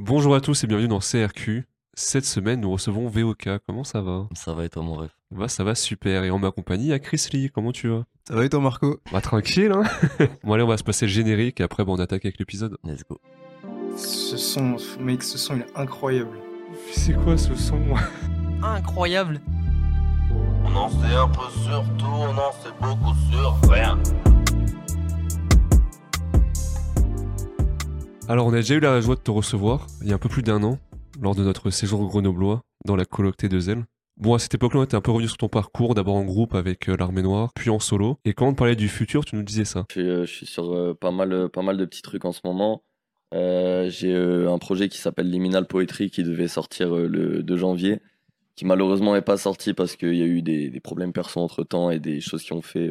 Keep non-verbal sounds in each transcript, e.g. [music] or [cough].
Bonjour à tous et bienvenue dans CRQ. Cette semaine, nous recevons VOK. Comment ça va? Ça va et toi, mon rêve Bah, ça va super. Et en ma compagnie, il y a Chris Lee. Comment tu vas? Ça va et toi, Marco? Bah, tranquille, hein [laughs] Bon, allez, on va se passer le générique et après, bon, on attaque avec l'épisode. Let's go. Ce son, mec, ce son il est incroyable. C'est quoi ce son? Incroyable On en sait un peu sur tout, on en sait beaucoup sur rien. Alors, on a déjà eu la joie de te recevoir il y a un peu plus d'un an, lors de notre séjour grenoblois, dans la coloc T2L. Bon, à cette époque-là, on était un peu revenu sur ton parcours, d'abord en groupe avec euh, l'Armée Noire, puis en solo. Et quand on parlait du futur, tu nous disais ça. Je suis, euh, sur euh, pas, mal, pas mal de petits trucs en ce moment. J'ai un projet qui s'appelle Liminal Poetry qui devait sortir le 2 janvier, qui malheureusement n'est pas sorti parce qu'il y a eu des, problèmes perso entre temps et des choses qui ont fait.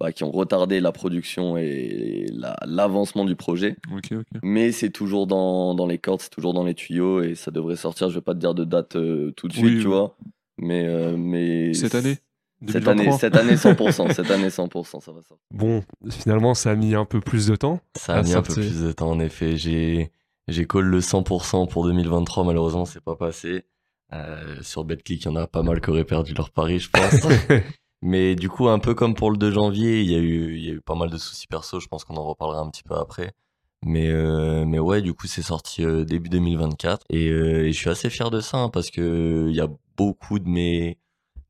Bah, qui ont retardé la production et la- l'avancement du projet. Mais c'est toujours dans, dans les cordes, c'est toujours dans les tuyaux et ça devrait sortir. Je vais pas te dire de date euh, tout de suite, oui. tu vois. Mais, euh, mais Cette année? Cette année, 2023. cette année 100%, cette année 100%, ça va sortir. [laughs] Bon, finalement, ça a mis un peu plus de temps. Ça a mis un peu plus de temps, en effet. J'ai, j'ai call le 100% pour 2023, malheureusement, c'est pas passé. Euh, sur BetClick, il y en a pas mal qui auraient perdu leur pari, je pense. [laughs] Mais du coup, un peu comme pour le 2 janvier, il y a eu, il y a eu pas mal de soucis perso, je pense qu'on en reparlera un petit peu après. Mais, euh, mais ouais, du coup, c'est sorti euh, début 2024. Et, euh, et je suis assez fier de ça, hein, parce que il y a beaucoup de mes,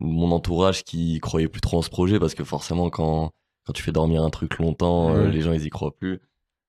de mon entourage qui croyait plus trop en ce projet, parce que forcément, quand, quand tu fais dormir un truc longtemps, Ouais. les gens, ils y croient plus.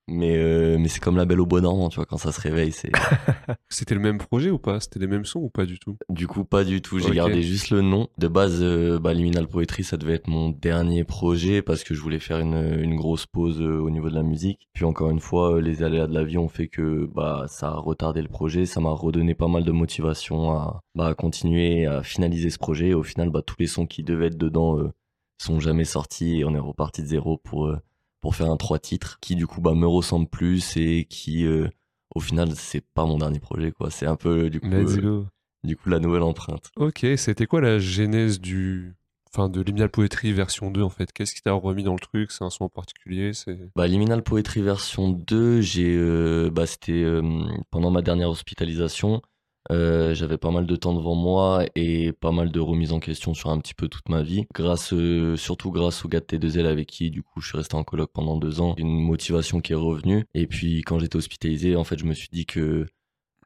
Mais, euh, mais c'est comme la belle au bois dormant, tu vois, quand ça se réveille, c'est... [laughs] C'était le même projet ou pas? C'était les mêmes sons ou pas du tout? Du coup, pas du tout. J'ai gardé juste le nom. De base, euh, bah, Liminal Poetry, ça devait être mon dernier projet parce que je voulais faire une, une grosse pause euh, au niveau de la musique. Puis encore une fois, les aléas de la vie ont fait que bah, ça a retardé le projet. Ça m'a redonné pas mal de motivation à, bah, à continuer à finaliser ce projet. Et au final, bah, tous les sons qui devaient être dedans sont jamais sortis et on est reparti de zéro pour, pour faire un trois titres qui du coup bah, me ressemble plus et qui... euh, au final, c'est pas mon dernier projet, quoi. C'est un peu, du coup, euh, du coup, la nouvelle empreinte. Ok, c'était quoi la genèse du... Enfin, de Liminal Poetry version 2 en fait? Qu'est-ce qui t'a remis dans le truc? C'est un son en particulier C'est... Bah, Liminal Poetry version 2, j'ai, euh, bah, c'était euh, pendant ma dernière hospitalisation. Euh, j'avais pas mal de temps devant moi et pas mal de remises en question sur un petit peu toute ma vie. Grâce, euh, surtout grâce au gars de T2L avec qui, du coup, je suis resté en coloc pendant deux ans. Une motivation qui est revenue. Et puis, quand j'étais hospitalisé, en fait, je me suis dit que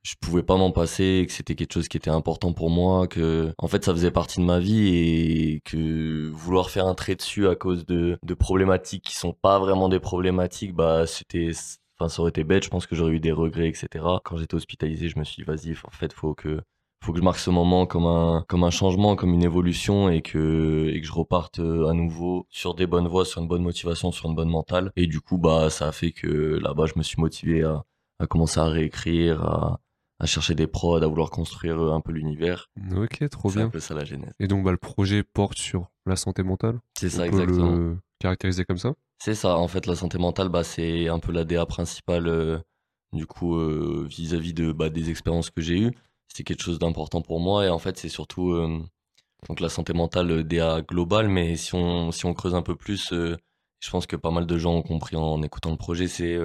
je pouvais pas m'en passer, que c'était quelque chose qui était important pour moi, que en fait ça faisait partie de ma vie et que vouloir faire un trait dessus à cause de, de problématiques qui sont pas vraiment des problématiques, bah c'était, enfin ça aurait été bête. Je pense que j'aurais eu des regrets, etc. Quand j'étais hospitalisé, je me suis dit vas-y, en fait faut que faut que je marque ce moment comme un comme un changement, comme une évolution et que et que je reparte euh, à nouveau sur des bonnes voies, sur une bonne motivation, sur une bonne mentale. Et du coup bah ça a fait que là-bas je me suis motivé à à commencer à réécrire, à à chercher des prods, à vouloir construire euh, un peu l'univers. Ok, trop C'est un bien. peu ça la genèse. Et donc, bah, le projet porte sur la santé mentale C'est ça exactement. le caractériser comme ça? C'est ça, en fait, la santé mentale, bah, c'est un peu la DA principale, euh, du coup, euh, vis-à-vis de, bah, des expériences que j'ai eues. C'était quelque chose d'important pour moi, et en fait, c'est surtout euh, donc la santé mentale DA globale, mais si on, si on creuse un peu plus, je pense que pas mal de gens ont compris en écoutant le projet, c'est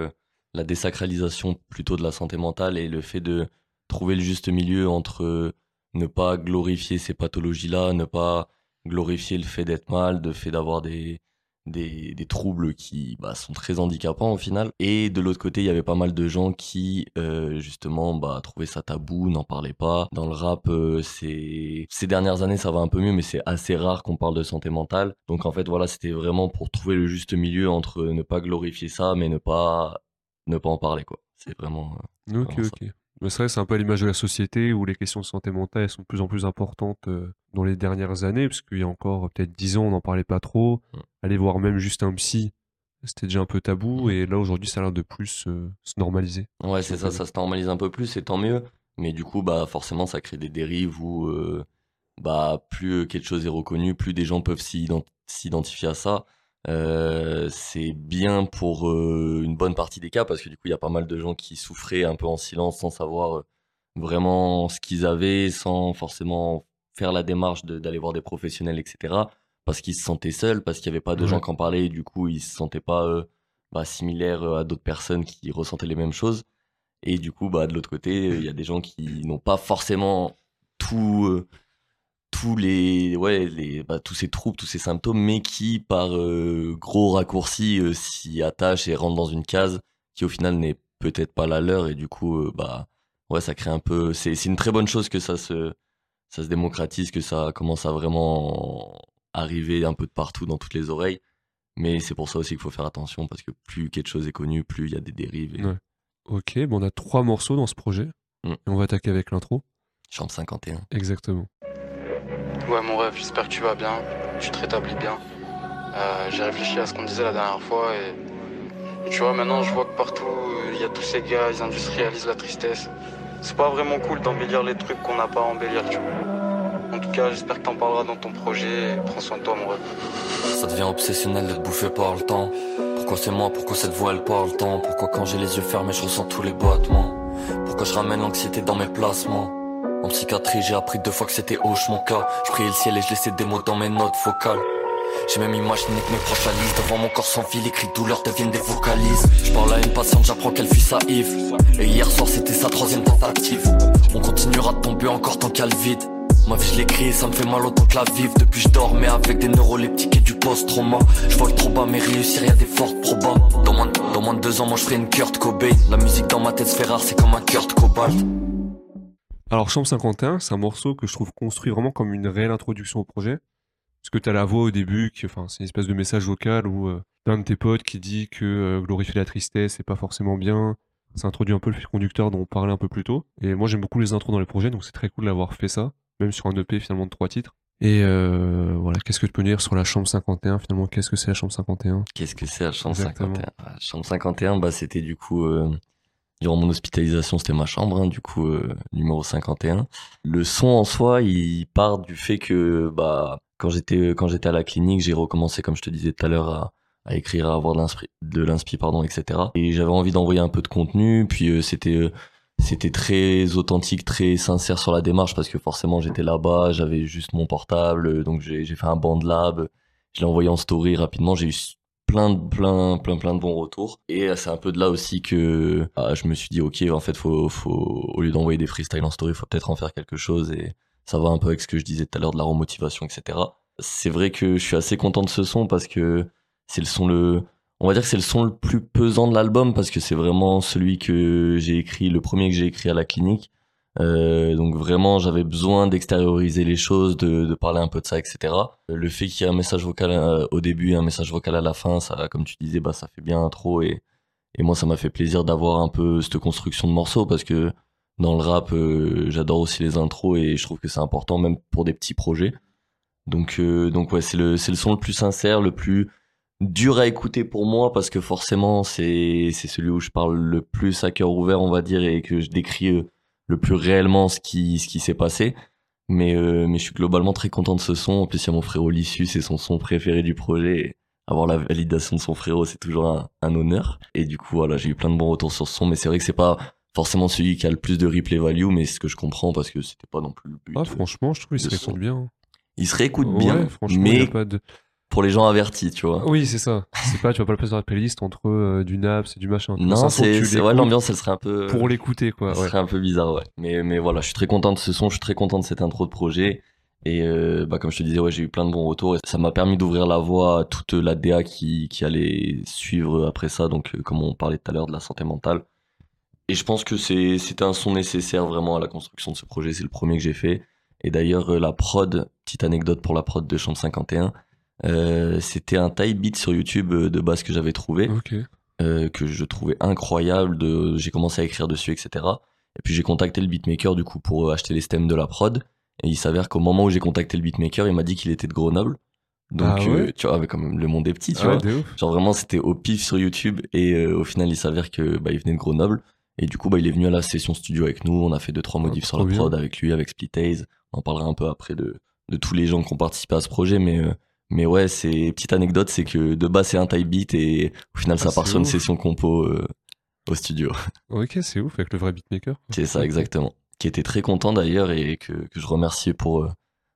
la désacralisation plutôt de la santé mentale et le fait de trouver le juste milieu entre ne pas glorifier ces pathologies-là, ne pas glorifier le fait d'être mal, le fait d'avoir des, des, des troubles qui bah, sont très handicapants au final. Et de l'autre côté, il y avait pas mal de gens qui, euh, justement, bah, trouvaient ça tabou, n'en parlaient pas. Dans le rap, euh, ces dernières années, ça va un peu mieux, mais c'est assez rare qu'on parle de santé mentale. Donc en fait, voilà, c'était vraiment pour trouver le juste milieu entre ne pas glorifier ça, mais ne pas, ne pas en parler, quoi. C'est vraiment... euh, Ok, Vraiment ça. Mais c'est vrai, c'est un peu à l'image de la société où les questions de santé mentale sont de plus en plus importantes euh, dans les dernières années, parce qu'il y a encore euh, peut-être 10 ans, on n'en parlait pas trop. Aller voir même juste un psy, c'était déjà un peu tabou, et là aujourd'hui, ça a l'air de plus euh, se normaliser. Ouais, c'est ça, ça se normalise un peu plus et tant mieux. Mais du coup, bah, forcément, ça crée des dérives où, euh, bah, plus quelque chose est reconnu, plus des gens peuvent s'identifier à ça. Euh, c'est bien pour euh, une bonne partie des cas parce que du coup, il y a pas mal de gens qui souffraient un peu en silence sans savoir euh, vraiment ce qu'ils avaient, sans forcément faire la démarche de- d'aller voir des professionnels, etc. Parce qu'ils se sentaient seuls, parce qu'il n'y avait pas de gens qui en parlaient et du coup, ils se sentaient pas bah, similaires à d'autres personnes qui ressentaient les mêmes choses. Et du coup, bah, de l'autre côté, il y a des gens qui n'ont pas forcément tout, tous les, ouais, les, bah, tous ces troubles, tous ces symptômes, mais qui, par euh, gros raccourcis, euh, s'y attachent et rentrent dans une case qui, au final, n'est peut-être pas la leur. Et du coup, euh, bah, ouais, ça crée un peu. C'est, c'est une très bonne chose que ça se, ça se démocratise, que ça commence à vraiment arriver un peu de partout dans toutes les oreilles. Mais c'est pour ça aussi qu'il faut faire attention parce que plus quelque chose est connu, plus il y a des dérives. Et... Ouais. Ok, bon, on a trois morceaux dans ce projet. Mm. Et on va attaquer avec l'intro. Chambre 51. Exactement. Ouais, mon rêve, j'espère que tu vas bien, tu te rétablis bien. Euh, J'ai réfléchi à ce qu'on disait la dernière fois et, tu vois, maintenant je vois que partout il y a tous ces gars, ils industrialisent la tristesse. C'est pas vraiment cool d'embellir les trucs qu'on n'a pas à embellir, tu vois. En tout cas, j'espère que t'en parleras dans ton projet et prends soin de toi, mon rêve. Ça devient obsessionnel d'être bouffé par le temps. Pourquoi c'est moi, pourquoi cette voix elle parle tant? Pourquoi quand j'ai les yeux fermés je ressens tous les battements Pourquoi je ramène l'anxiété dans mes placements? En psychiatrie j'ai appris deux fois que c'était hoche mon cas. Je priais le ciel et je laissais des mots dans mes notes vocales. J'ai même imaginé que mes proches lisent. Devant mon corps sans fil, les cris de douleur deviennent des vocalises. Je parle à une patiente, j'apprends qu'elle fuit sa Et hier soir c'était sa troisième tentative. On continuera de tomber encore tant qu'elle vide. Ma vie je l'écris, ça me fait mal autant que la vivre Depuis je dormais avec des neuroleptiques et du post-trauma. Je vole trop bas mais réussir y'a des fortes probas dans moins, de, dans moins de deux ans moi je ferai une Kurt Cobain. La musique dans ma tête se fait rare, c'est comme un Kurt Cobalt Alors, Chambre 51, c'est un morceau que je trouve construit vraiment comme une réelle introduction au projet. Parce que t'as la voix au début, qui, enfin, c'est une espèce de message vocal où euh, d'un de tes potes qui dit que euh, glorifier la tristesse, c'est pas forcément bien. Ça introduit un peu le fil conducteur dont on parlait un peu plus tôt. Et moi, j'aime beaucoup les intros dans les projets, donc c'est très cool d'avoir fait ça, même sur un EP finalement de trois titres. Et euh, voilà, qu'est-ce que tu peux dire sur la chambre 51 finalement Qu'est-ce que c'est la chambre 51 Qu'est-ce que c'est la chambre Exactement. 51 Ah, Chambre 51, bah, c'était du coup, euh, durant mon hospitalisation, c'était ma chambre, hein, du coup, euh, numéro 51. Le son en soi, il part du fait que, bah, quand j'étais, quand j'étais à la clinique, j'ai recommencé, comme je te disais tout à l'heure, à, à écrire, à avoir de l'inspi, pardon, etc. Et j'avais envie d'envoyer un peu de contenu, puis euh, c'était, euh, c'était très authentique, très sincère sur la démarche parce que forcément j'étais là-bas, j'avais juste mon portable, euh, donc j'ai j'ai fait un band lab, je l'ai envoyé en story rapidement, j'ai eu plein de plein plein plein de bons retours. Et euh, c'est un peu de là aussi que ah, je me suis dit ok en fait faut faut au lieu d'envoyer des freestyles en story faut peut-être en faire quelque chose et ça va un peu avec ce que je disais tout à l'heure de la remotivation etc c'est vrai que je suis assez content de ce son parce que c'est le son le on va dire que c'est le son le plus pesant de l'album parce que c'est vraiment celui que j'ai écrit le premier que j'ai écrit à la clinique euh, donc vraiment, j'avais besoin d'extérioriser les choses, de, parler un peu de ça, etc. Le fait qu'il y ait un message vocal euh, au début et un message vocal à la fin, ça, comme tu disais, bah ça fait bien intro et et moi ça m'a fait plaisir d'avoir un peu cette construction de morceaux parce que dans le rap, euh, j'adore aussi les intros et je trouve que c'est important même pour des petits projets. Donc euh, donc ouais, c'est le c'est le son le plus sincère, le plus dur à écouter pour moi parce que forcément c'est c'est celui où je parle le plus à cœur ouvert, on va dire, et que je décris le plus réellement ce qui ce qui s'est passé. Mais euh, mais je suis globalement très content de ce son. En plus il y a mon frérot Lissu c'est son son préféré du projet. Et avoir la validation de son frérot c'est toujours un, un honneur. Et du coup voilà j'ai eu plein de bons retours sur ce son. Mais c'est vrai que c'est pas forcément celui qui a le plus de replay value. Mais c'est ce que je comprends parce que c'était pas non plus le but Ah, franchement, je trouve qu'il se réécoute bien. il se réécoute bien franchement, il mais a pas de... pour les gens avertis tu vois Oui, c'est ça. C'est pas, tu vas pas le placer dans la playlist entre euh, du naps et du machin. non Ça, c'est ouais l'ambiance elle serait un peu Pour l'écouter, quoi. Ce Ouais. serait un peu bizarre, ouais. Mais, mais voilà, je suis très content de ce son, je suis très content de cette intro de projet. Et euh, bah, comme je te disais, ouais, j'ai eu plein de bons retours. Et ça m'a permis d'ouvrir la voie à toute la DA qui, qui allait suivre après ça. Donc, euh, comme on parlait tout à l'heure de la santé mentale. Et je pense que c'est un son nécessaire vraiment à la construction de ce projet. C'est le premier que j'ai fait. Et d'ailleurs, la prod, petite anecdote pour la prod de Chambre 51, euh, c'était un type beat sur YouTube euh, de base que j'avais trouvé euh, que je trouvais incroyable. De, j'ai commencé à écrire dessus, etc. Et puis j'ai contacté le beatmaker du coup pour acheter les stems de la prod. Et il s'avère qu'au moment où j'ai contacté le beatmaker, il m'a dit qu'il était de Grenoble. Donc Ah ouais euh, tu vois, mais quand même le monde est petit, tu Ah vois. Genre vraiment c'était au pif sur YouTube et au final il s'avère que bah, il venait de Grenoble. Et du coup bah il est venu à la session studio avec nous. On a fait deux trois modifs sur la bien. prod avec lui, avec Split Haze. On en parlera un peu après de de tous les gens qui ont participé à ce projet, mais euh, mais ouais, c'est petite anecdote, c'est que de base c'est un type beat et au final Ah, ça part c'est sur une session compo euh, au studio. Ok, c'est ouf avec le vrai beatmaker. [laughs] C'est ça exactement. Qui était très content d'ailleurs et que, que je remercie pour euh,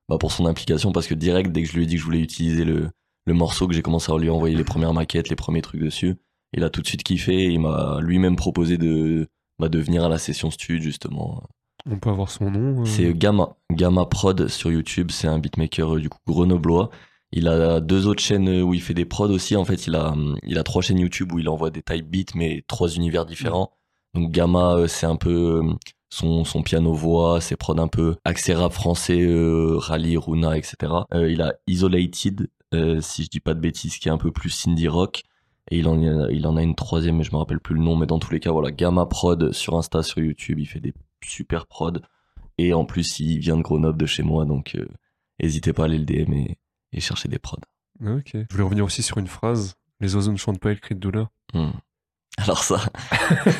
bah, pour son implication parce que direct dès que je lui ai dit que je voulais utiliser le le morceau que j'ai commencé à lui envoyer les premières maquettes, les premiers trucs dessus, il a tout de suite kiffé. et Il m'a lui-même proposé de bah, de venir à la session stud justement. On peut avoir son nom. euh, C'est Gamma, Gamma Prod sur YouTube. C'est un beatmaker du coup grenoblois. Il a deux autres chaînes où il fait des prods aussi. En fait, il a, trois chaînes YouTube où il envoie des type beats, mais trois univers différents. Donc Gamma, euh, c'est un peu euh, son, piano-voix, ses prods un peu accès rap français, euh, Rally, Runa, etc. Il a Isolated, si je dis pas de bêtises, qui est un peu plus indie rock. Et il en, a, une troisième, mais je me rappelle plus le nom. Mais dans tous les cas, voilà, Gamma Prod sur Insta, sur YouTube, il fait des super prods. Et en plus, il vient de Grenoble, de chez moi, donc n'hésitez pas à aller le DM et chercher des prods. Ok. Je voulais revenir aussi sur une phrase. Les oiseaux ne chantent pas, ils crient de douleur. Hmm. [laughs] Alors ça...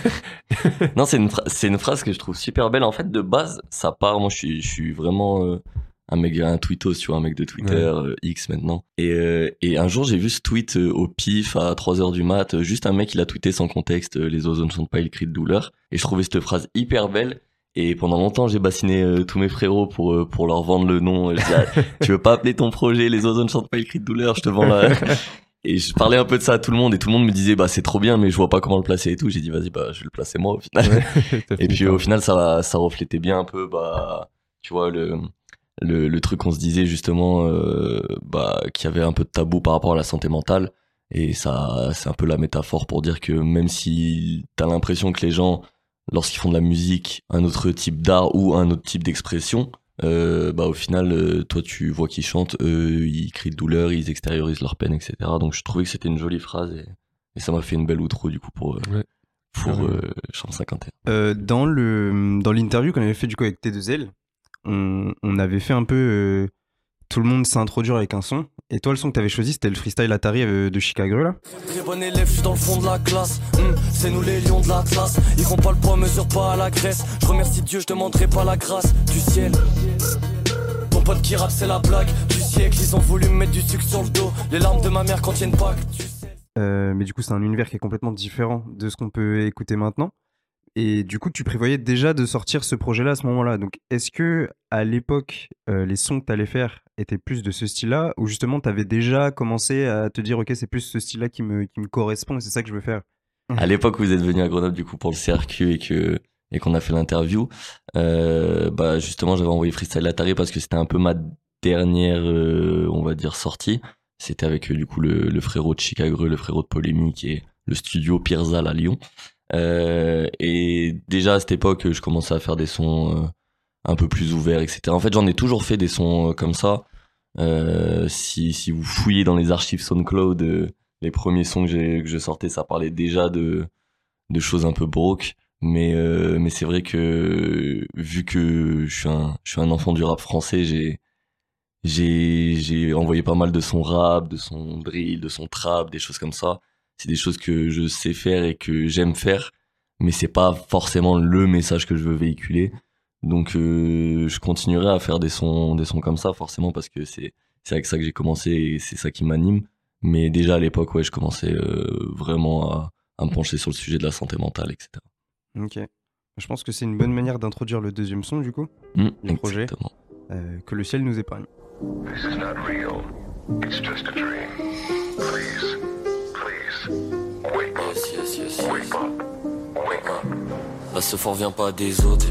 [laughs] non, c'est une, c'est une phrase que je trouve super belle. En fait, de base, ça part... Moi, je suis, je suis vraiment euh, un mec, un tweetos, tu vois, un mec de Twitter, euh, X maintenant. Et, euh, et un jour, j'ai vu ce tweet au pif à 3h du mat. Juste un mec, il a tweeté sans contexte Les oiseaux ne chantent pas, ils crient de douleur. Et je trouvais cette phrase hyper belle. Et pendant longtemps, j'ai bassiné euh, tous mes frérots pour, euh, pour leur vendre le nom. Je disais, Ah, [laughs] tu veux pas appeler ton projet Les oiseaux ne chantent pas, ils crient de douleur, je te vends la... [laughs] Et je parlais un peu de ça à tout le monde et tout le monde me disait bah c'est trop bien mais je vois pas comment le placer et tout. J'ai dit vas-y bah je vais le placer moi au final. [laughs] Et puis au final ça ça reflétait bien un peu bah tu vois le le, le truc qu'on se disait justement euh, bah qu'il y avait un peu de tabou par rapport à la santé mentale et ça c'est un peu la métaphore pour dire que même si t'as l'impression que les gens lorsqu'ils font de la musique un autre type d'art ou un autre type d'expression euh, bah au final euh, toi tu vois qu'ils chantent eux ils crient de douleur ils extériorisent leur peine etc donc je trouvais que c'était une jolie phrase et, et ça m'a fait une belle outro du coup pour euh, Ouais. pour Carrément. euh, Champ 51 Euh, dans le dans l'interview qu'on avait fait du coup avec T2L, on, on avait fait un peu euh, tout le monde s'introduire avec un son. Et toi, le son que t'avais choisi, c'était le freestyle Atari euh, de Chicago là. Très bon élève, je suis dans le fond de la classe. Hum, c'est nous les lions de l'Atlas. Ils font pas le poids, mesure pas à la graisse. Je remercie Dieu, je demanderai pas la grâce du ciel. Ton pote qui rappe, c'est la blague du siècle. Ils ont voulu me mettre du sucre sur le dos. Les larmes de ma mère contiennent pas que tu sais. Euh, mais du coup, c'est un univers qui est complètement différent de ce qu'on peut écouter maintenant. Et du coup, tu prévoyais déjà de sortir ce projet-là à ce moment-là. Donc, est-ce que à l'époque, euh, les sons que tu allais faire étaient plus de ce style-là, ou justement, tu avais déjà commencé à te dire, ok, c'est plus ce style-là qui me, qui me correspond et c'est ça que je veux faire? À l'époque où vous êtes venu à Grenoble du coup pour le CRQ et que et qu'on a fait l'interview euh, bah justement j'avais envoyé Freestyle Atari parce que c'était un peu ma dernière euh, on va dire sortie. C'était avec euh, du coup le, le frérot de Chicago le frérot de Polémique et le studio Pirzal à Lyon euh, et déjà à cette époque je commençais à faire des sons euh, un peu plus ouverts etc en fait j'en ai toujours fait des sons euh, comme ça euh, si, si vous fouillez dans les archives SoundCloud euh, les premiers sons que, que je sortais, ça parlait déjà de, de choses un peu broke. Mais, euh, mais c'est vrai que vu que je suis un, je suis un enfant du rap français, j'ai, j'ai, j'ai envoyé pas mal de sons rap, de sons drill, de sons trap, des choses comme ça. C'est des choses que je sais faire et que j'aime faire, mais c'est pas forcément le message que je veux véhiculer. Donc euh, je continuerai à faire des sons, des sons comme ça, forcément, parce que c'est, c'est avec ça que j'ai commencé et c'est ça qui m'anime. Mais déjà à l'époque, ouais, je commençais euh, vraiment à, à me pencher sur le sujet de la santé mentale, etc. Ok. Je pense que c'est une bonne manière d'introduire le deuxième son, du coup, Mm, Le projet. exactement. euh, que le ciel nous épargne. This is not real. It's just a dream. Please, please, wake up, Yes, yes, yes, yes. wake up, wake up. Là ce fort vient pas des autres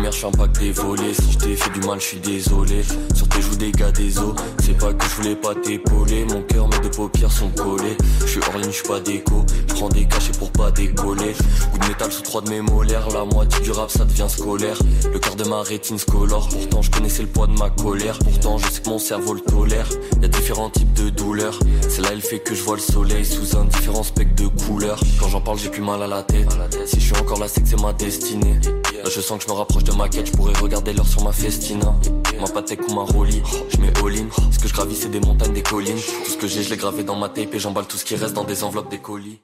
je suis un pack dévolé Si je t'ai fait du mal je suis désolé. Sur tes joues des gars des os. C'est pas que je voulais pas t'épauler. Mon cœur mes deux paupières sont collées. Je suis hors ligne je suis pas déco. Je prends des cachets pour pas décoller. Coup de métal sous trois de mes molaires. La moitié du rap ça devient scolaire. Le quart de ma rétine scolore. Pourtant je connaissais le poids de ma colère. Pourtant je sais que mon cerveau le tolère. Y a différents types de douleurs. C'est là elle fait que je vois le soleil Sous un différent spectre de couleurs. Quand j'en parle j'ai plus mal à la tête. Si je suis encore là c'est que c'est ma destinée. Là je sens que je me rapproche de ma quête Je pourrais regarder l'heure sur ma festina Ma patek ou ma rollie Je mets all in Ce que je gravis c'est des montagnes, des collines Tout ce que j'ai je l'ai gravé dans ma tape Et j'emballe tout ce qui reste dans des enveloppes, des colis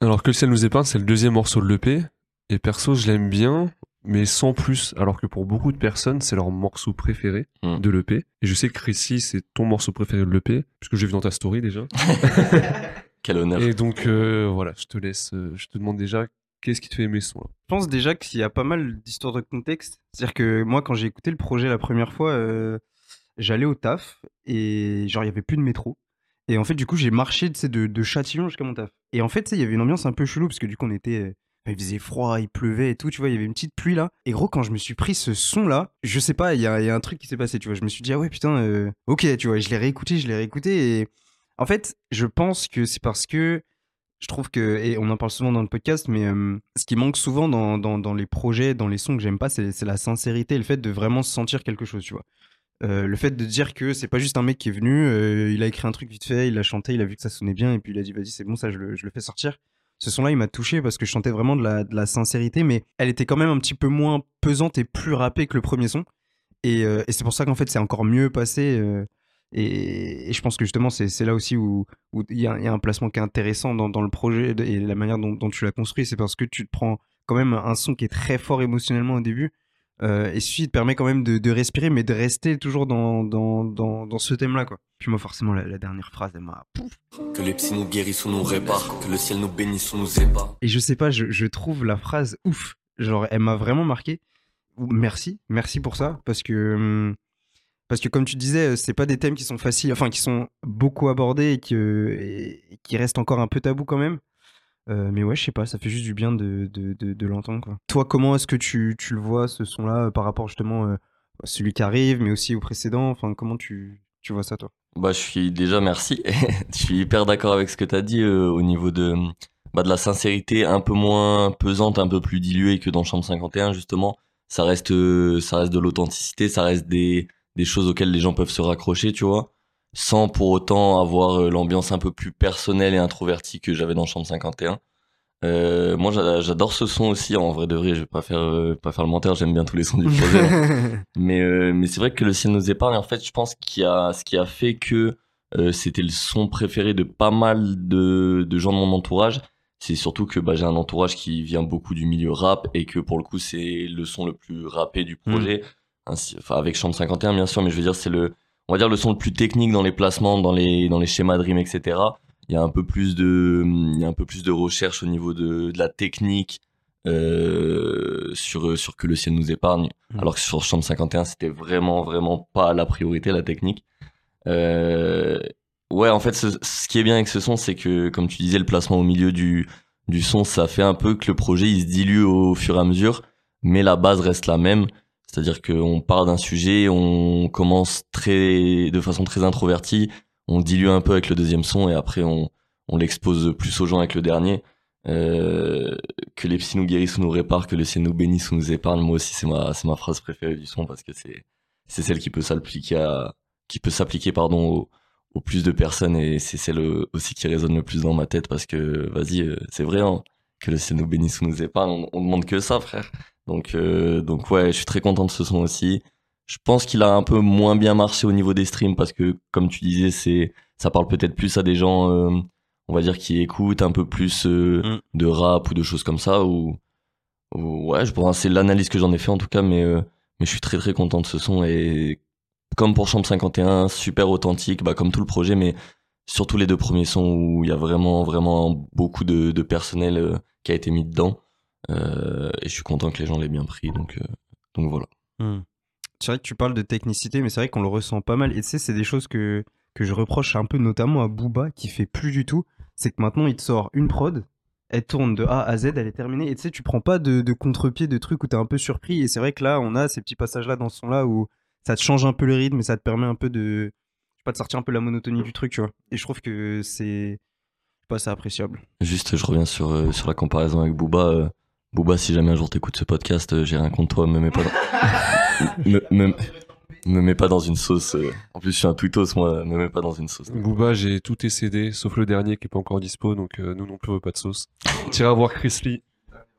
Alors que le ciel nous épargne, c'est le deuxième morceau de l'EP. Et perso, je l'aime bien, mais sans plus. Alors que pour beaucoup de personnes, c'est leur morceau préféré Mm. de l'EP. Et je sais que Chrissy, c'est ton morceau préféré de l'EP, puisque j'ai vu dans ta story déjà. [laughs] Quel honneur. Et donc, euh, voilà, je te laisse, euh, je te demande déjà, qu'est-ce qui te fait aimer ce son Je pense déjà qu'il y a pas mal d'histoires de contexte. C'est-à-dire que moi, quand j'ai écouté le projet la première fois, euh, j'allais au taf et genre, il y avait plus de métro. Et en fait, du coup, j'ai marché de, de Châtillon jusqu'à mon taf. Et en fait, il y avait une ambiance un peu chelou parce que du coup, on était. euh, il faisait froid, il pleuvait et tout, tu vois, il y avait une petite pluie là. Et gros, quand je me suis pris ce son là, je sais pas, il y a, il y a un truc qui s'est passé, tu vois. Je me suis dit, ah ouais, putain, euh, ok, tu vois, je l'ai réécouté, je l'ai réécouté. Et en fait, je pense que c'est parce que je trouve que, et on en parle souvent dans le podcast, mais ce qui manque souvent dans, dans, les projets, dans les sons que j'aime pas, c'est la sincérité, le fait de vraiment sentir quelque chose, tu vois. Le fait de dire que c'est pas juste un mec qui est venu, il a écrit un truc vite fait, il a chanté, il a vu que ça sonnait bien, et puis il a dit vas-y c'est bon ça je le, fais sortir. Ce son-là il m'a touché parce que je chantais vraiment de la, sincérité, mais elle était quand même un petit peu moins pesante et plus rappée que le premier son. Et c'est pour ça qu'en fait c'est encore mieux passé. Et, et je pense que justement c'est là aussi où il y, a il y a un placement qui est intéressant dans, dans le projet et la manière dont, dont tu l'as construit, c'est parce que tu te prends quand même un son qui est très fort émotionnellement au début. Euh, et celui te permet quand même de, de respirer, mais de rester toujours dans, dans, dans, dans ce thème-là, quoi. Puis moi, forcément, la, la dernière phrase, elle m'a... pouf. Que les psys nous guérissent ou nous réparent, que le ciel nous bénisse ou nous épare. Et je sais pas, je, je trouve la phrase ouf. Genre, elle m'a vraiment marqué. Merci, merci pour ça, parce que... hum, Parce que comme tu disais, c'est pas des thèmes qui sont faciles, enfin qui sont beaucoup abordés et, et qui restent encore un peu tabous quand même. Euh, mais ouais, je sais pas, ça fait juste du bien de, de, de, l'entendre. Toi, comment est-ce que tu, tu le vois, ce son-là, euh, par rapport justement euh, à celui qui arrive, mais aussi au précédent? Enfin, comment tu, tu vois ça, toi? Bah, je suis déjà merci. [laughs] je suis hyper d'accord avec ce que tu as dit euh, au niveau de, bah, de la sincérité un peu moins pesante, un peu plus diluée que dans Chambre 51, justement. Ça reste, euh, ça reste de l'authenticité, ça reste des, des choses auxquelles les gens peuvent se raccrocher, tu vois, sans pour autant avoir euh, l'ambiance un peu plus personnelle et introvertie que j'avais dans Chambre 51. Euh, moi, j'a- j'adore ce son aussi. En vrai de vrai, je vais pas faire, euh, pas faire le menteur. J'aime bien tous les sons du projet. hein. [laughs] Mais, euh, mais c'est vrai que le ciel nous épargne. En fait, je pense qu'il y a ce qui a fait que c'était le son préféré de pas mal de, de gens de mon entourage. C'est surtout que bah, j'ai un entourage qui vient beaucoup du milieu rap et que pour le coup, c'est le son le plus rappé du projet. Ainsi, enfin, avec Chambre 51, bien sûr, mais je veux dire, c'est le, on va dire le son le plus technique dans les placements, dans les, dans les schémas de rime, etc. Il y a un peu plus de, il y a un peu plus de recherche au niveau de, de la technique, euh, sur, sur que le ciel nous épargne. Mm. Alors que sur Chambre 51, c'était vraiment, vraiment pas la priorité, la technique. Euh, ouais, en fait, ce, ce qui est bien avec ce son, c'est que, comme tu disais, le placement au milieu du, du son, ça fait un peu que le projet, il se dilue au fur et à mesure, mais la base reste la même. C'est-à-dire qu'on part d'un sujet, on commence très, de façon très introvertie, on dilue un peu avec le deuxième son et après on, l'expose plus aux gens avec le dernier. Euh, que les psy nous guérissent ou nous réparent, que le ciel nous bénisse ou nous épargne. Moi aussi, c'est ma, c'est ma phrase préférée du son parce que c'est, c'est celle qui peut s'appliquer à, qui peut s'appliquer, pardon, au, plus de personnes et c'est celle aussi qui résonne le plus dans ma tête parce que, vas-y, euh, c'est vrai, hein, que le ciel nous bénisse ou nous épargne. On, on demande que ça, frère. Donc, euh, donc ouais, je suis très content de ce son aussi. Je pense qu'il a un peu moins bien marché au niveau des streams parce que, comme tu disais, c'est, ça parle peut-être plus à des gens, euh, on va dire, qui écoutent un peu plus euh, Mm. de rap ou de choses comme ça. Ou, ou- ouais, je pense c'est l'analyse que j'en ai fait en tout cas, mais, euh, mais je suis très très content de ce son et comme pour Chambre 51, super authentique, bah comme tout le projet, mais surtout les deux premiers sons où il y a vraiment vraiment beaucoup de, de personnel euh, qui a été mis dedans. Euh, et je suis content que les gens l'aient bien pris, donc euh, donc voilà. Hmm. C'est vrai que tu parles de technicité, mais c'est vrai qu'on le ressent pas mal. Et tu sais, c'est des choses que, que je reproche un peu notamment à Booba, qui fait plus du tout. C'est que maintenant, il te sort une prod, elle tourne de A à Z, elle est terminée. Et tu sais, tu prends pas de, de contre-pied, de trucs où t'es un peu surpris. Et c'est vrai que là, on a ces petits passages-là dans ce son-là où ça te change un peu le rythme et ça te permet un peu de. Je sais pas, de sortir un peu la monotonie du truc, tu vois. Et je trouve que c'est. Je sais pas, c'est appréciable. Juste, je reviens sur euh, sur la comparaison avec Booba. euh, Booba, si jamais un jour t'écoutes ce podcast, euh, j'ai rien contre toi, me mets pas dans... [laughs] me, me, me mets pas dans une sauce. euh. En plus, je suis un tweetos, moi, me mets pas dans une sauce. Booba, j'ai tous tes CD, sauf le dernier qui est pas encore dispo, donc euh, nous non plus on veut pas de sauce. T'iras voir Chris Lee.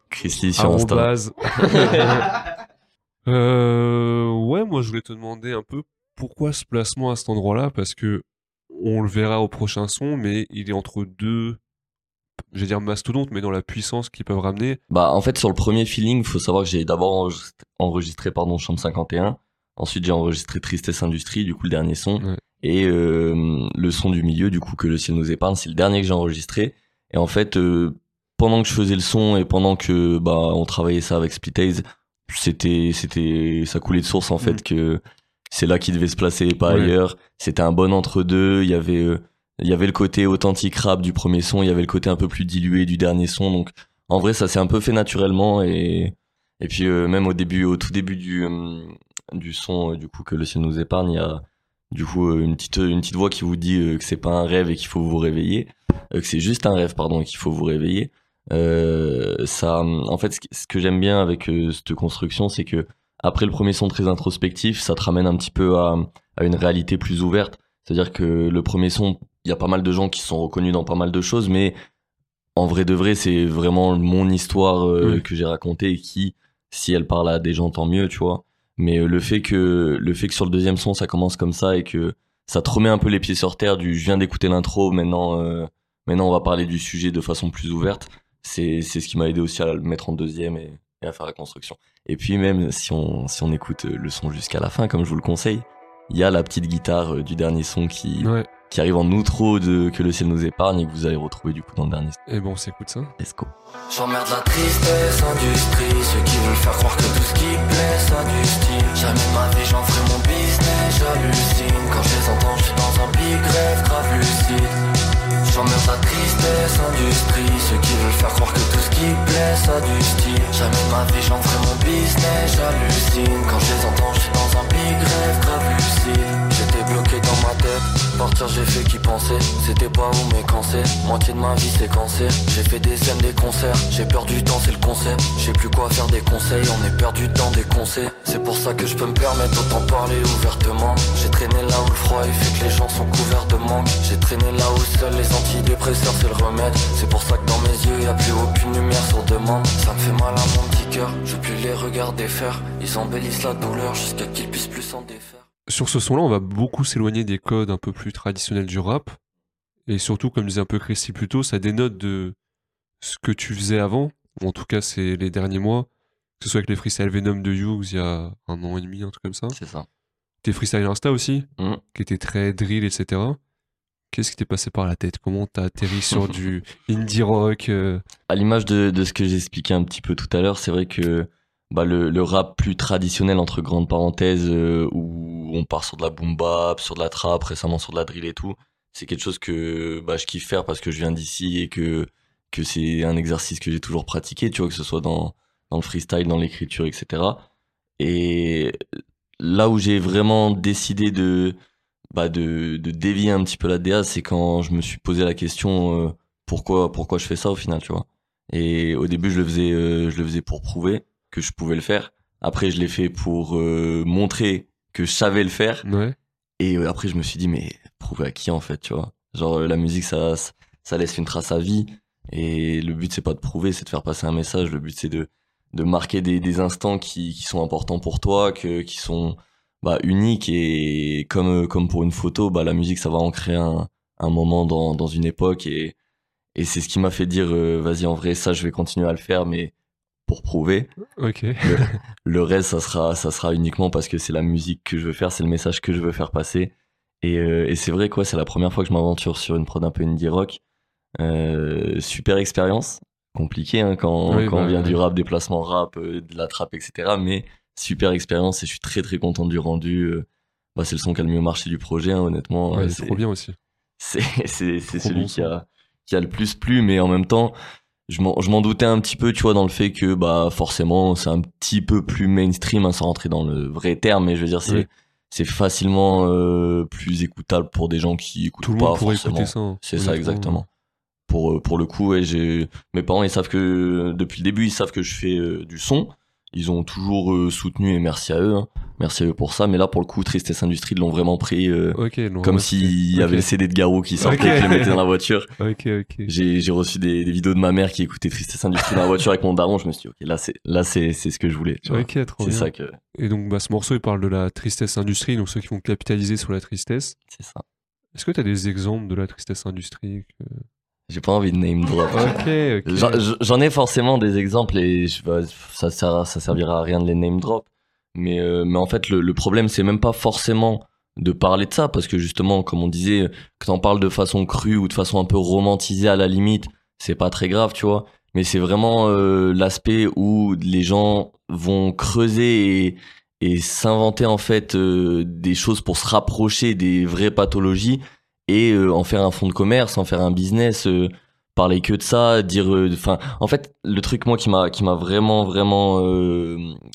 Chris Lee sur Insta. [laughs] Euh, ouais, moi je voulais te demander un peu pourquoi ce placement à cet endroit-là, parce que on le verra au prochain son, mais il est entre deux, je vais dire mastodontes, mais dans la puissance qu'ils peuvent ramener. Bah, en fait, sur le premier feeling, faut savoir que j'ai d'abord enregistré, pardon, Chambre 51. Ensuite, j'ai enregistré Tristesse Industrie, du coup, le dernier son. Ouais. Et euh, le son du milieu, du coup, que le ciel nous épargne, c'est le dernier que j'ai enregistré. Et en fait, euh, pendant que je faisais le son et pendant que bah on travaillait ça avec Split c'était c'était ça coulait de source en fait Mm. que c'est là qu'il devait se placer et pas Ouais. ailleurs. C'était un bon entre deux. Il y avait euh, il y avait le côté authentique rap du premier son, il y avait le côté un peu plus dilué du dernier son. Donc en vrai, ça s'est un peu fait naturellement et et puis euh, même au début, au tout début du euh, du son, euh, du coup que le ciel nous épargne, il y a du coup une petite une petite voix qui vous dit que c'est pas un rêve et qu'il faut vous réveiller, que c'est juste un rêve pardon et qu'il faut vous réveiller. Ça, en fait, ce que- j'aime bien avec cette construction, c'est que après le premier son très introspectif, ça te ramène un petit peu à, à une réalité plus ouverte. C'est-à-dire que le premier son, il y a pas mal de gens qui sont reconnus dans pas mal de choses, mais en vrai de vrai, c'est vraiment mon histoire euh, Oui. que j'ai racontée et qui, si elle parle à des gens, tant mieux, tu vois. Mais euh, le fait que le fait que sur le deuxième son, ça commence comme ça et que ça te remet un peu les pieds sur terre du je viens d'écouter l'intro, maintenant, euh, maintenant on va parler du sujet de façon plus ouverte. C'est ce qui m'a aidé aussi à le mettre en deuxième et, et à faire la construction. Et puis même si on si on écoute le son jusqu'à la fin, comme je vous le conseille, il y a la petite guitare du dernier son qui Ouais. Qui arrive en outro de que le ciel nous épargne et que vous allez retrouver du coup dans le dernier. Et bon, on s'écoute ça. Let's go. J'emmerde la tristesse, industrie. Ceux qui veulent faire croire que tout ce qui plaît, ça du style Jamais de ma vie j'en ferai mon business, j'hallucine. Quand je les entends, je suis dans un big rêve grave lucide. J'emmerde la tristesse, industrie. Ceux qui veulent faire croire que tout ce qui plaît, ça du style Jamais de ma vie j'en ferai mon business, j'hallucine. Quand je les entends, je suis dans un big rêve grave lucide. J'étais bloqué dans ma J'ai fait qu'y penser. C'était pas où mais quand c'est. Moitié de ma vie séquencée J'ai fait des scènes, des concerts. J'ai peur du temps c'est le concept Je sais plus quoi faire des conseils. On est perdu dans des conseils. C'est pour ça que je peux me permettre d'autant parler ouvertement. J'ai traîné là où le froid il fait que les gens sont couverts de manque J'ai traîné là où seuls les antidépresseurs c'est le remède. C'est pour ça que dans mes yeux y a plus aucune lumière sur demande. Ça me fait mal à mon petit cœur. Je veux plus les regarder faire. Ils embellissent la douleur jusqu'à qu'ils puissent plus s'en défaire Sur ce son-là, on va beaucoup s'éloigner des codes un peu plus traditionnels du rap. Et surtout, comme disait un peu Christy plus tôt, ça dénote de ce que tu faisais avant. Ou en tout cas, c'est les derniers mois. Que ce soit avec les freestyles Venom de Hughes il y a un an et demi, un truc comme ça. C'est ça. Tes freestyles Insta aussi, Mm. qui étaient très drill, etc. Qu'est-ce qui t'est passé par la tête? Comment t'as atterri sur [laughs] du indie rock euh, à l'image de, de ce que j'expliquais un petit peu tout à l'heure, c'est vrai que bah, le, le rap plus traditionnel, entre grandes parenthèses, euh, où on part sur de la boom bap, sur de la trap, récemment sur de la drill et tout, c'est quelque chose que bah, je kiffe faire parce que je viens d'ici et que, que c'est un exercice que j'ai toujours pratiqué, tu vois, que ce soit dans, dans le freestyle, dans l'écriture, etc. Et là où j'ai vraiment décidé de, bah, de, de dévier un petit peu la DA, c'est quand je me suis posé la question euh, pourquoi, pourquoi je fais ça au final, tu vois. Et au début, je le faisais, euh, je le faisais pour prouver que je pouvais le faire. Après, je l'ai fait pour euh, montrer que je savais le faire. Ouais. Et euh, après, je me suis dit, mais prouver à qui en fait, tu vois Genre, euh, la musique, ça, ça laisse une trace à vie. Et le but, c'est pas de prouver, c'est de faire passer un message. Le but, c'est de, de marquer des, des instants qui, qui sont importants pour toi, que, qui sont bah, uniques. Et comme, euh, comme pour une photo, bah, la musique, ça va ancrer un, un moment dans, dans une époque. Et, et c'est ce qui m'a fait dire, euh, vas-y, en vrai, ça, je vais continuer à le faire, mais pour prouver. Ok. Le, [laughs] le reste, ça sera, ça sera uniquement parce que c'est la musique que je veux faire, c'est le message que je veux faire passer. Et, euh, et c'est vrai, quoi, c'est la première fois que je m'aventure sur une prod un peu indie rock. Euh, super expérience, compliqué hein, quand, Oui, quand bah, on vient oui. du rap, déplacement rap, euh, de la trap, etc. Mais super expérience et je suis très très content du rendu. Bah, c'est le son qui a le mieux marché du projet, hein, honnêtement. Ouais, Euh, [laughs] c'est trop bien aussi. c'est celui bon qui a qui a le plus plu mais en même temps je m'en doutais un petit peu tu vois dans le fait que bah forcément c'est un petit peu plus mainstream hein, sans rentrer dans le vrai terme mais je veux dire c'est Oui. c'est facilement euh, plus écoutable pour des gens qui écoutent Tout le pas monde pourrait forcément écouter ça. hein, c'est ça exactement pour euh, pour le coup ouais, j'ai mes parents ils savent que depuis le début ils savent que je fais euh, du son ils ont toujours euh, soutenu et merci à eux hein. merci à eux pour ça mais là pour le coup Tristesse Industrie l'ont vraiment pris euh, non, comme s'il y avait le CD de Garou qui sortait et que je le mettais dans la voiture. [laughs] J'ai reçu des, des vidéos de ma mère qui écoutait Tristesse Industrie dans la voiture avec mon daron. Je me suis dit, ok, là, c'est là c'est c'est ce que je voulais. C'est ça que. Et donc, bah, ce morceau, il parle de la tristesse industrie, donc ceux qui vont capitaliser sur la tristesse. C'est ça. Est-ce que tu as des exemples de la tristesse industrie que- J'ai pas envie de name drop. [laughs] J'en- ai forcément des exemples et je, vais- ça, sert- ça servira à rien de les name drop. Mais, euh, mais en fait, le, le problème, c'est même pas forcément de parler de ça parce que justement, comme on disait, que t'en parles de façon crue ou de façon un peu romantisée à la limite, c'est pas très grave, tu vois. Mais c'est vraiment euh, l'aspect où les gens vont creuser et, et s'inventer en fait euh, des choses pour se rapprocher des vraies pathologies et euh, en faire un fonds de commerce, en faire un business. euh, parler que de ça, dire, euh, enfin, en fait, le truc moi qui m'a qui m'a vraiment vraiment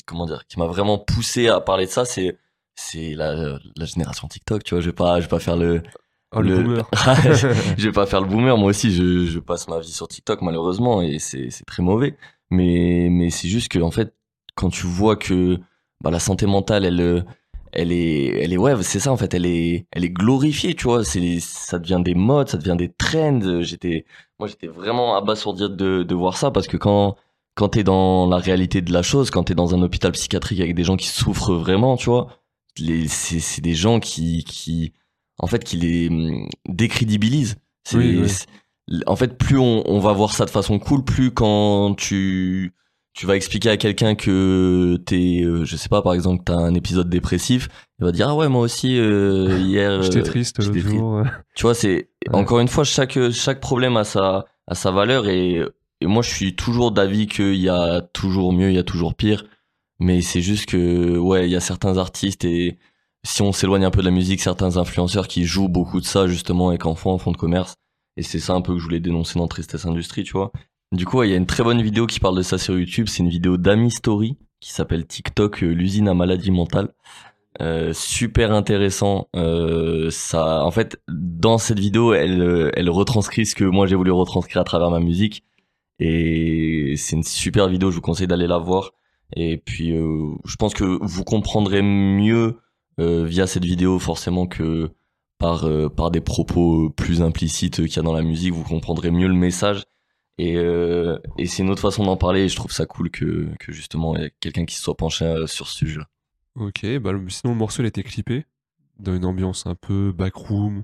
comment dire, qui m'a vraiment poussé à parler de ça, c'est c'est la, la génération TikTok, tu vois. Je vais pas je vais pas faire le Oh, le boomer. [laughs] je vais pas faire le boomer, moi aussi, je, je passe ma vie sur TikTok malheureusement et c'est c'est très mauvais. Mais mais c'est juste que en fait, quand tu vois que bah, la santé mentale, elle elle est elle est ouais c'est ça en fait elle est elle est glorifiée tu vois c'est ça devient des modes ça devient des trends j'étais moi j'étais vraiment abasourdi de de voir ça parce que quand quand t'es dans la réalité de la chose quand t'es dans un hôpital psychiatrique avec des gens qui souffrent vraiment tu vois les c'est c'est des gens qui qui en fait qui les hum, décrédibilisent c'est Oui, oui. en fait plus on, on va voir ça de façon cool plus quand tu tu vas expliquer à quelqu'un que t'es, euh, je sais pas, par exemple, t'as un épisode dépressif, il va dire ah ouais moi aussi euh, [laughs] hier. J'étais euh, triste j'étais l'autre triste. jour. [laughs] Tu vois, c'est Ouais. encore une fois chaque chaque problème a sa a sa valeur et, et moi je suis toujours d'avis qu'il y a toujours mieux, il y a toujours pire, mais c'est juste que ouais il y a certains artistes et si on s'éloigne un peu de la musique, certains influenceurs qui jouent beaucoup de ça justement et qu'en font en fond de commerce et c'est ça un peu que je voulais dénoncer dans Tristesse Industrie, tu vois. Du coup, il y a une très bonne vidéo qui parle de ça sur YouTube. C'est une vidéo d'Ami Story qui s'appelle TikTok, euh, l'usine à maladie mentale. Euh, super intéressant. Euh, en fait, dans cette vidéo, elle, retranscrit ce que moi j'ai voulu retranscrire à travers ma musique. Et c'est une super vidéo. Je vous conseille d'aller la voir. Et puis, je pense que vous comprendrez mieux via cette vidéo forcément que par des propos plus implicites qu'il y a dans la musique. Vous comprendrez mieux le message. Et, euh, et c'est une autre façon d'en parler. Et je trouve ça cool que que justement il y ait quelqu'un qui se soit penché euh, sur ce sujet. Ok, bah sinon le morceau il a été clippé dans une ambiance un peu backroom,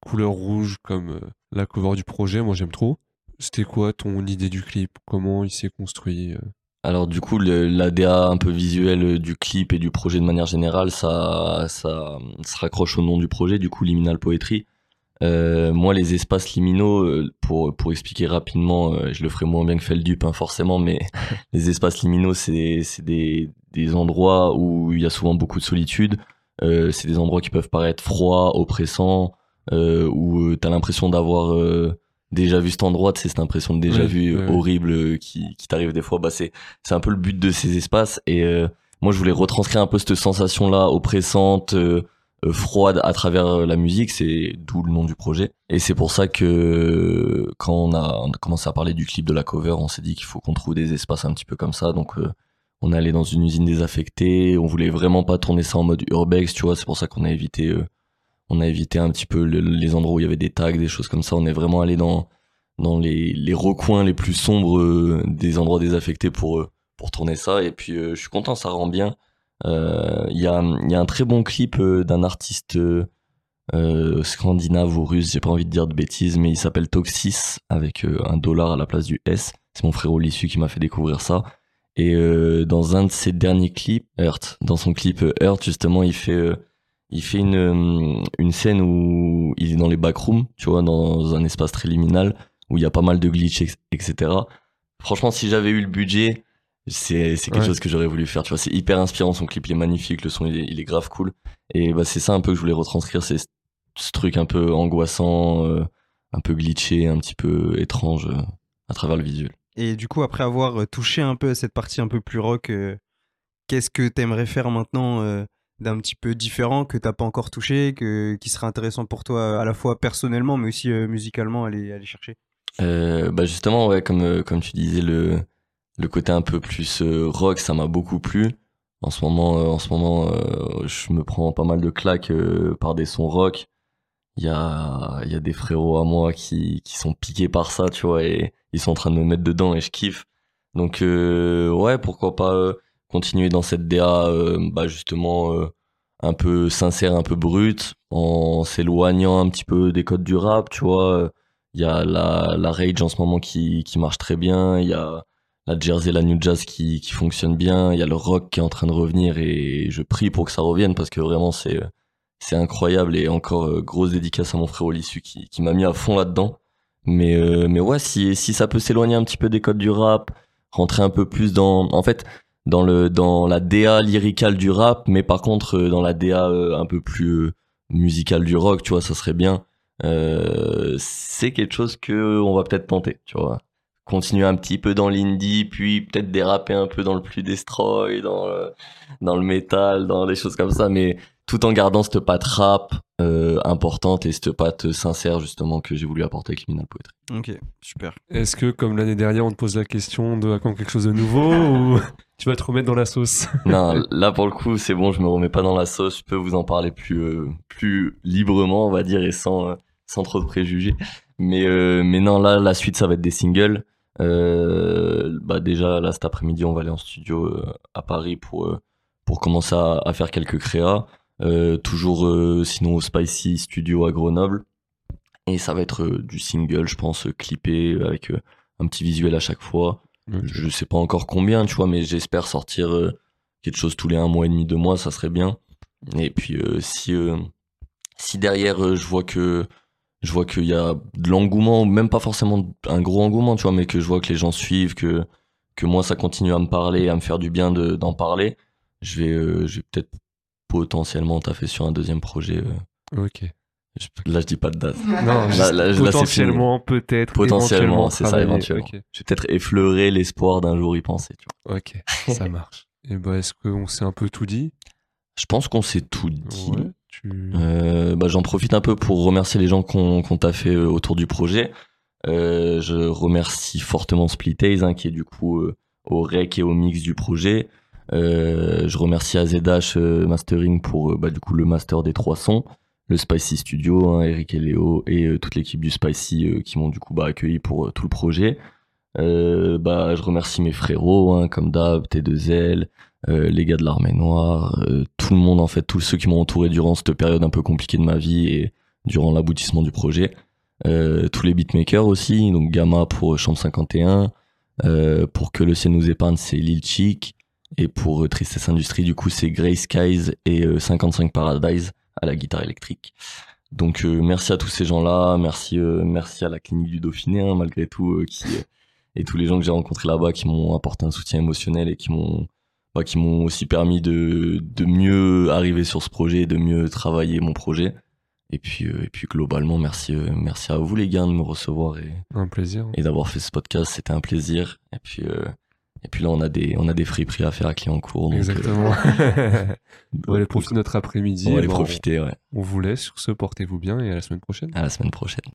couleur rouge comme euh, la cover du projet, moi j'aime trop. C'était quoi ton idée du clip? Comment il s'est construit Alors du coup, l'ADA un peu visuel du clip et du projet de manière générale, ça, ça se raccroche au nom du projet, du coup Liminal Poetry. Euh, moi, les espaces liminaux, euh, pour, pour expliquer rapidement, euh, je le ferai moins bien que Feldup, hein, forcément, mais [laughs] les espaces liminaux, c'est c'est des, des endroits où il y a souvent beaucoup de solitude. Euh, c'est des endroits qui peuvent paraître froids, oppressants, euh, où tu as l'impression d'avoir euh, déjà vu cet endroit, c'est cette impression de déjà Oui, vu oui, euh, oui. horrible euh, qui, qui t'arrive des fois. Bah, c'est c'est un peu le but de ces espaces. Et euh, moi, je voulais retranscrire un peu cette sensation-là oppressante, euh, euh, froide à travers euh, la musique. C'est d'où le nom du projet. Et c'est pour ça que euh, quand on a, commencé à parler du clip de la cover, on s'est dit qu'il faut qu'on trouve des espaces un petit peu comme ça. Donc, euh, on est allé dans une usine désaffectée. On voulait vraiment pas tourner ça en mode urbex, tu vois. C'est pour ça qu'on a évité, euh, on a évité un petit peu le- les endroits où il y avait des tags, des choses comme ça. On est vraiment allé dans dans les, recoins les plus sombres euh, des endroits désaffectés pour euh, pour tourner ça. Et puis, euh, je suis content, ça rend bien. Euh, Il il y a un très bon clip euh, d'un artiste. euh, euh, scandinave ou russe, j'ai pas envie de dire de bêtises, mais il s'appelle Toxis avec euh, un dollar à la place du S. C'est mon frérot Lissu qui m'a fait découvrir ça. Et euh, dans un de ses derniers clips, Earth, dans son clip euh, Earth justement, il fait euh, une euh, scène où il est dans les backrooms, tu vois, dans un espace très liminal où il y a pas mal de glitch, ex- etc. Franchement, si j'avais eu le budget, c'est quelque Ouais. chose que j'aurais voulu faire. Tu vois, c'est hyper inspirant. Son clip il est magnifique, le son il est, il est grave cool. Et bah c'est ça un peu que je voulais retranscrire, c'est ce- truc un peu angoissant, euh, un peu glitché, un petit peu étrange euh, à travers le visuel. Et du coup, après avoir euh, touché un peu à cette partie un peu plus rock, euh, qu'est-ce que t'aimerais faire maintenant d'un petit peu différent que t'as pas encore touché, que, qui serait intéressant pour toi à la fois personnellement, mais aussi musicalement aller, aller chercher? Bah justement, ouais, comme, comme tu disais, le, le côté un peu plus euh, rock, ça m'a beaucoup plu. En ce moment, euh, en euh, je me prends pas mal de claques par des sons rock. Il y a, des frérots à moi qui, sont piqués par ça, tu vois, et ils sont en train de me mettre dedans et je kiffe. Donc, ouais, pourquoi pas continuer dans cette DA, bah justement, un peu sincère, un peu brute, en s'éloignant un petit peu des codes du rap, tu vois. il y a la, la rage en ce moment qui, qui marche très bien. Il y a la jersey, la new jazz qui, qui fonctionne bien. Il y a le rock qui est en train de revenir et je prie pour que ça revienne parce que vraiment c'est, c'est incroyable et encore euh, grosse dédicace à mon frère Olissu qui, qui m'a mis à fond là-dedans. Mais, euh, mais ouais, si, si ça peut s'éloigner un petit peu des codes du rap, rentrer un peu plus dans, en fait, dans le, dans la DA lyricale du rap, mais par contre, euh, dans la DA un peu plus musicale du rock, tu vois, ça serait bien. c'est quelque chose que on va peut-être tenter, tu vois. Continuer un petit peu dans l'indie, puis peut-être déraper un peu dans le plus destroy, dans le, dans le métal, dans des choses comme ça, mais tout en gardant cette patte rap euh, importante et cette patte sincère justement que j'ai voulu apporter avec Criminal Poetry. Ok, super. Est-ce que, comme l'année dernière, on te pose la question de à quand quelque chose de nouveau [laughs] ou tu vas te remettre dans la sauce? [laughs] Non, là pour le coup, c'est bon, je me remets pas dans la sauce, je peux vous en parler plus euh, plus librement, on va dire, et sans euh, sans trop de préjugés. Mais euh, mais non, là la suite ça va être des singles. Euh, bah déjà là cet après-midi, on va aller en studio euh, à Paris pour euh, pour commencer à, à faire quelques créas. Toujours sinon au Spicy Studio à Grenoble. Et ça va être du single, je pense, clippé avec un petit visuel à chaque fois. Je sais pas encore combien, tu vois, mais j'espère sortir quelque chose tous les un mois et demi, deux mois, ça serait bien. Et puis si si derrière je vois que je vois qu'il y a de l'engouement, même pas forcément un gros engouement, tu vois, mais que je vois que les gens suivent, que que moi ça continue à me parler, à me faire du bien de d'en parler, je vais euh, je vais peut-être potentiellement taffer sur un deuxième projet. euh. Ok. Je- là je dis pas de date. [laughs] Non, Là- là- là, c'est fini. potentiellement, peut-être. Potentiellement, c'est ça, éventuellement. Ok. Je vais peut-être effleurer l'espoir d'un jour y penser, tu vois. Ok, ça marche. Et bah, est-ce qu'on s'est un peu tout dit? Je pense qu'on s'est tout dit. Ouais, Euh, bah, J'en profite un peu pour remercier les gens qu'on t'a fait euh, autour du projet. Euh, je remercie fortement Splitaze, hein, qui est du coup au rec et au mix du projet. Je remercie AZH Mastering pour bah, du coup le master des trois sons, le Spicy Studio, hein, Eric et Léo et toute l'équipe du Spicy qui m'ont du coup bah, accueilli pour tout le projet. Bah, je remercie mes frérots, hein, comme d'hab, T2L, euh, les gars de l'armée noire, euh, tout le monde en fait, tous ceux qui m'ont entouré durant cette période un peu compliquée de ma vie et durant l'aboutissement du projet. Euh, tous les beatmakers aussi, donc Gamma pour Chambre 51, euh, pour Que le ciel nous épargne c'est Lil Chic, et pour euh, Tristesse Industrie du coup c'est Grey Skies et euh, 55 Paradise à la guitare électrique. Donc euh, merci à tous ces gens-là, merci euh, merci à la clinique du Dauphiné hein, malgré tout euh, qui et tous les gens que j'ai rencontrés là-bas qui m'ont apporté un soutien émotionnel et qui m'ont bah, qui m'ont aussi permis de de mieux arriver sur ce projet, de mieux travailler mon projet. Et puis euh, et puis globalement merci euh, merci à vous les gars de me recevoir et Un plaisir. et d'avoir fait ce podcast, c'était un plaisir. Et puis euh, et puis là on a des on a des friperies à faire à Clignancourt. Exactement. [laughs] on va aller profiter de notre après-midi. On va aller Bon, profiter, ouais. On vous laisse sur ce, portez-vous bien et à la semaine prochaine. À la semaine prochaine.